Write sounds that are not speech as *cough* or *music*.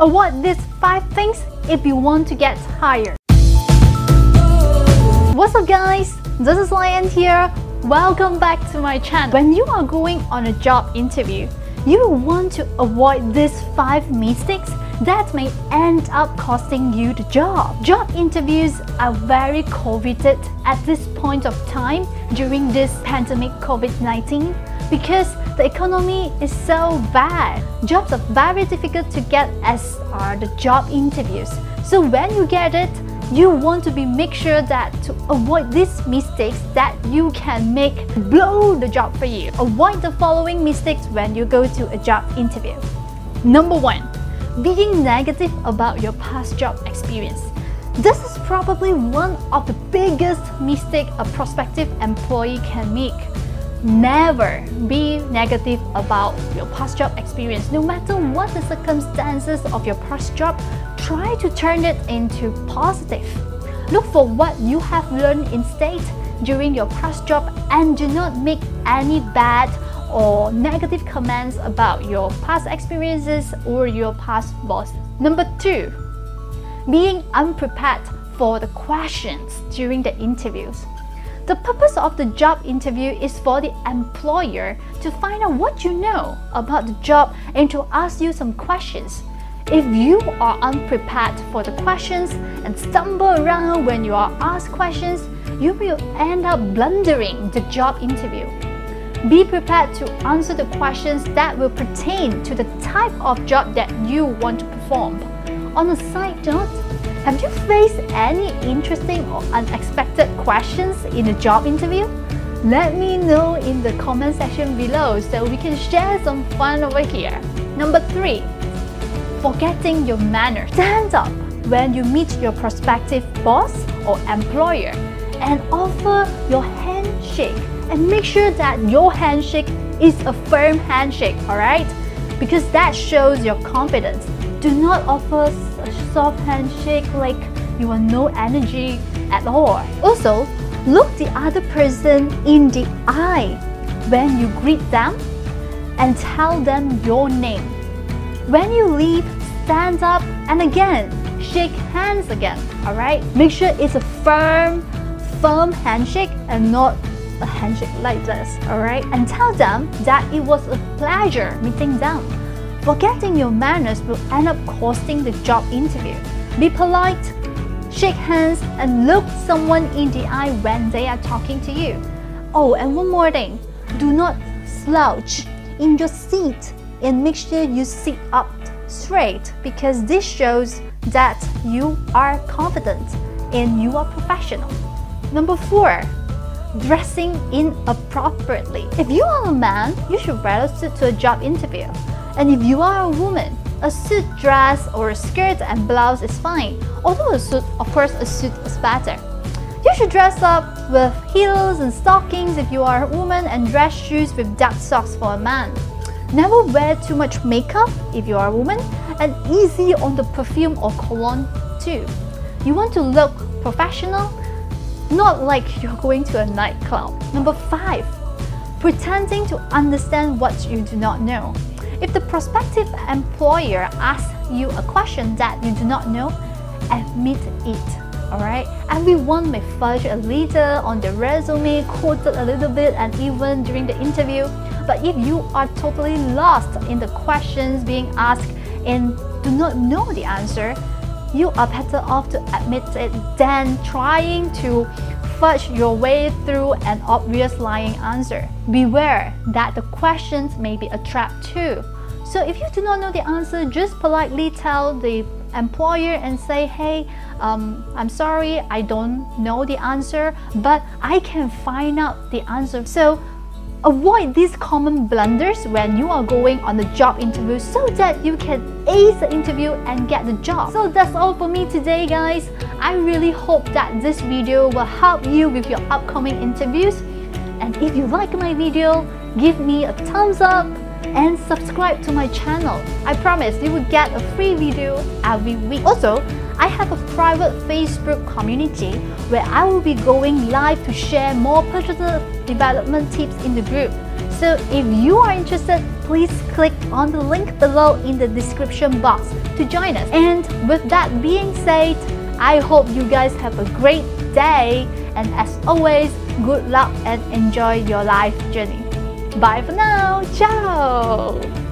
Avoid these 5 things if you want to get hired. What's up guys? This is Lion here. Welcome back to my channel. When you are going on a job interview, you want to avoid these 5 mistakes that may end up costing you the job. Job interviews are very coveted at this point of time during this pandemic COVID-19 because the economy is so bad. Jobs are very difficult to get as are the job interviews. So when you get it, you want to be make sure that to avoid these mistakes that you can make blow the job for you. Avoid the following mistakes when you go to a job interview. Number one, being negative about your past job experience. This is probably one of the biggest mistake a prospective employee can make. Never be negative about your past job experience. No matter what the circumstances of your past job, try to turn it into positive. Look for what you have learned instead during your past job and do not make any bad or negative comments about your past experiences or your past boss. Number two, being unprepared for the questions during the interviews. The purpose of the job interview is for the employer to find out what you know about the job and to ask you some questions. If you are unprepared for the questions and stumble around when you are asked questions, you will end up blundering the job interview. Be prepared to answer the questions that will pertain to the type of job that you want to perform. On a side note, have you faced any interesting or unexpected questions in a job interview? Let me know in the comment section below so we can share some fun over here. Number 3. Forgetting your manners. Stand up when you meet your prospective boss or employer and offer your handshake and make sure that your handshake is a firm handshake, alright? Because that shows your confidence. Do not offer a soft handshake like you have no energy at all. Also, look the other person in the eye when you greet them and tell them your name. When you leave, stand up and again, shake hands again, alright? Make sure it's a firm, firm handshake and not a handshake like this, alright? And tell them that it was a pleasure meeting them. Forgetting your manners will end up costing the job interview. Be polite, shake hands, and look someone in the eye when they are talking to you. Oh, and one more thing do not slouch in your seat and make sure you sit up straight because this shows that you are confident and you are professional. Number four, dressing inappropriately. If you are a man, you should wear a suit to a job interview. And if you are a woman, a suit dress or a skirt and blouse is fine, although a suit, of course, a suit is better. You should dress up with heels and stockings if you are a woman and dress shoes with dark socks for a man. Never wear too much makeup if you are a woman and easy on the perfume or cologne too. You want to look professional, not like *laughs* you're going to a nightclub. Number 5. Pretending to understand what you do not know. The prospective employer asks you a question that you do not know, admit it. Alright? Everyone may fudge a little on their resume, quote a little bit, and even during the interview. But if you are totally lost in the questions being asked and do not know the answer, you are better off to admit it than trying to fudge your way through an obvious lying answer. Beware that the questions may be a trap too. So if you do not know the answer, just politely tell the employer and say, hey, um, I'm sorry, I don't know the answer, but I can find out the answer. So avoid these common blunders when you are going on the job interview so that you can ace the interview and get the job. So that's all for me today guys. I really hope that this video will help you with your upcoming interviews. And if you like my video, give me a thumbs up and subscribe to my channel. I promise you will get a free video every week. Also, I have a private Facebook community where I will be going live to share more personal development tips in the group. So if you are interested, please click on the link below in the description box to join us. And with that being said, I hope you guys have a great day and as always, good luck and enjoy your life journey. Bye for now. Ciao.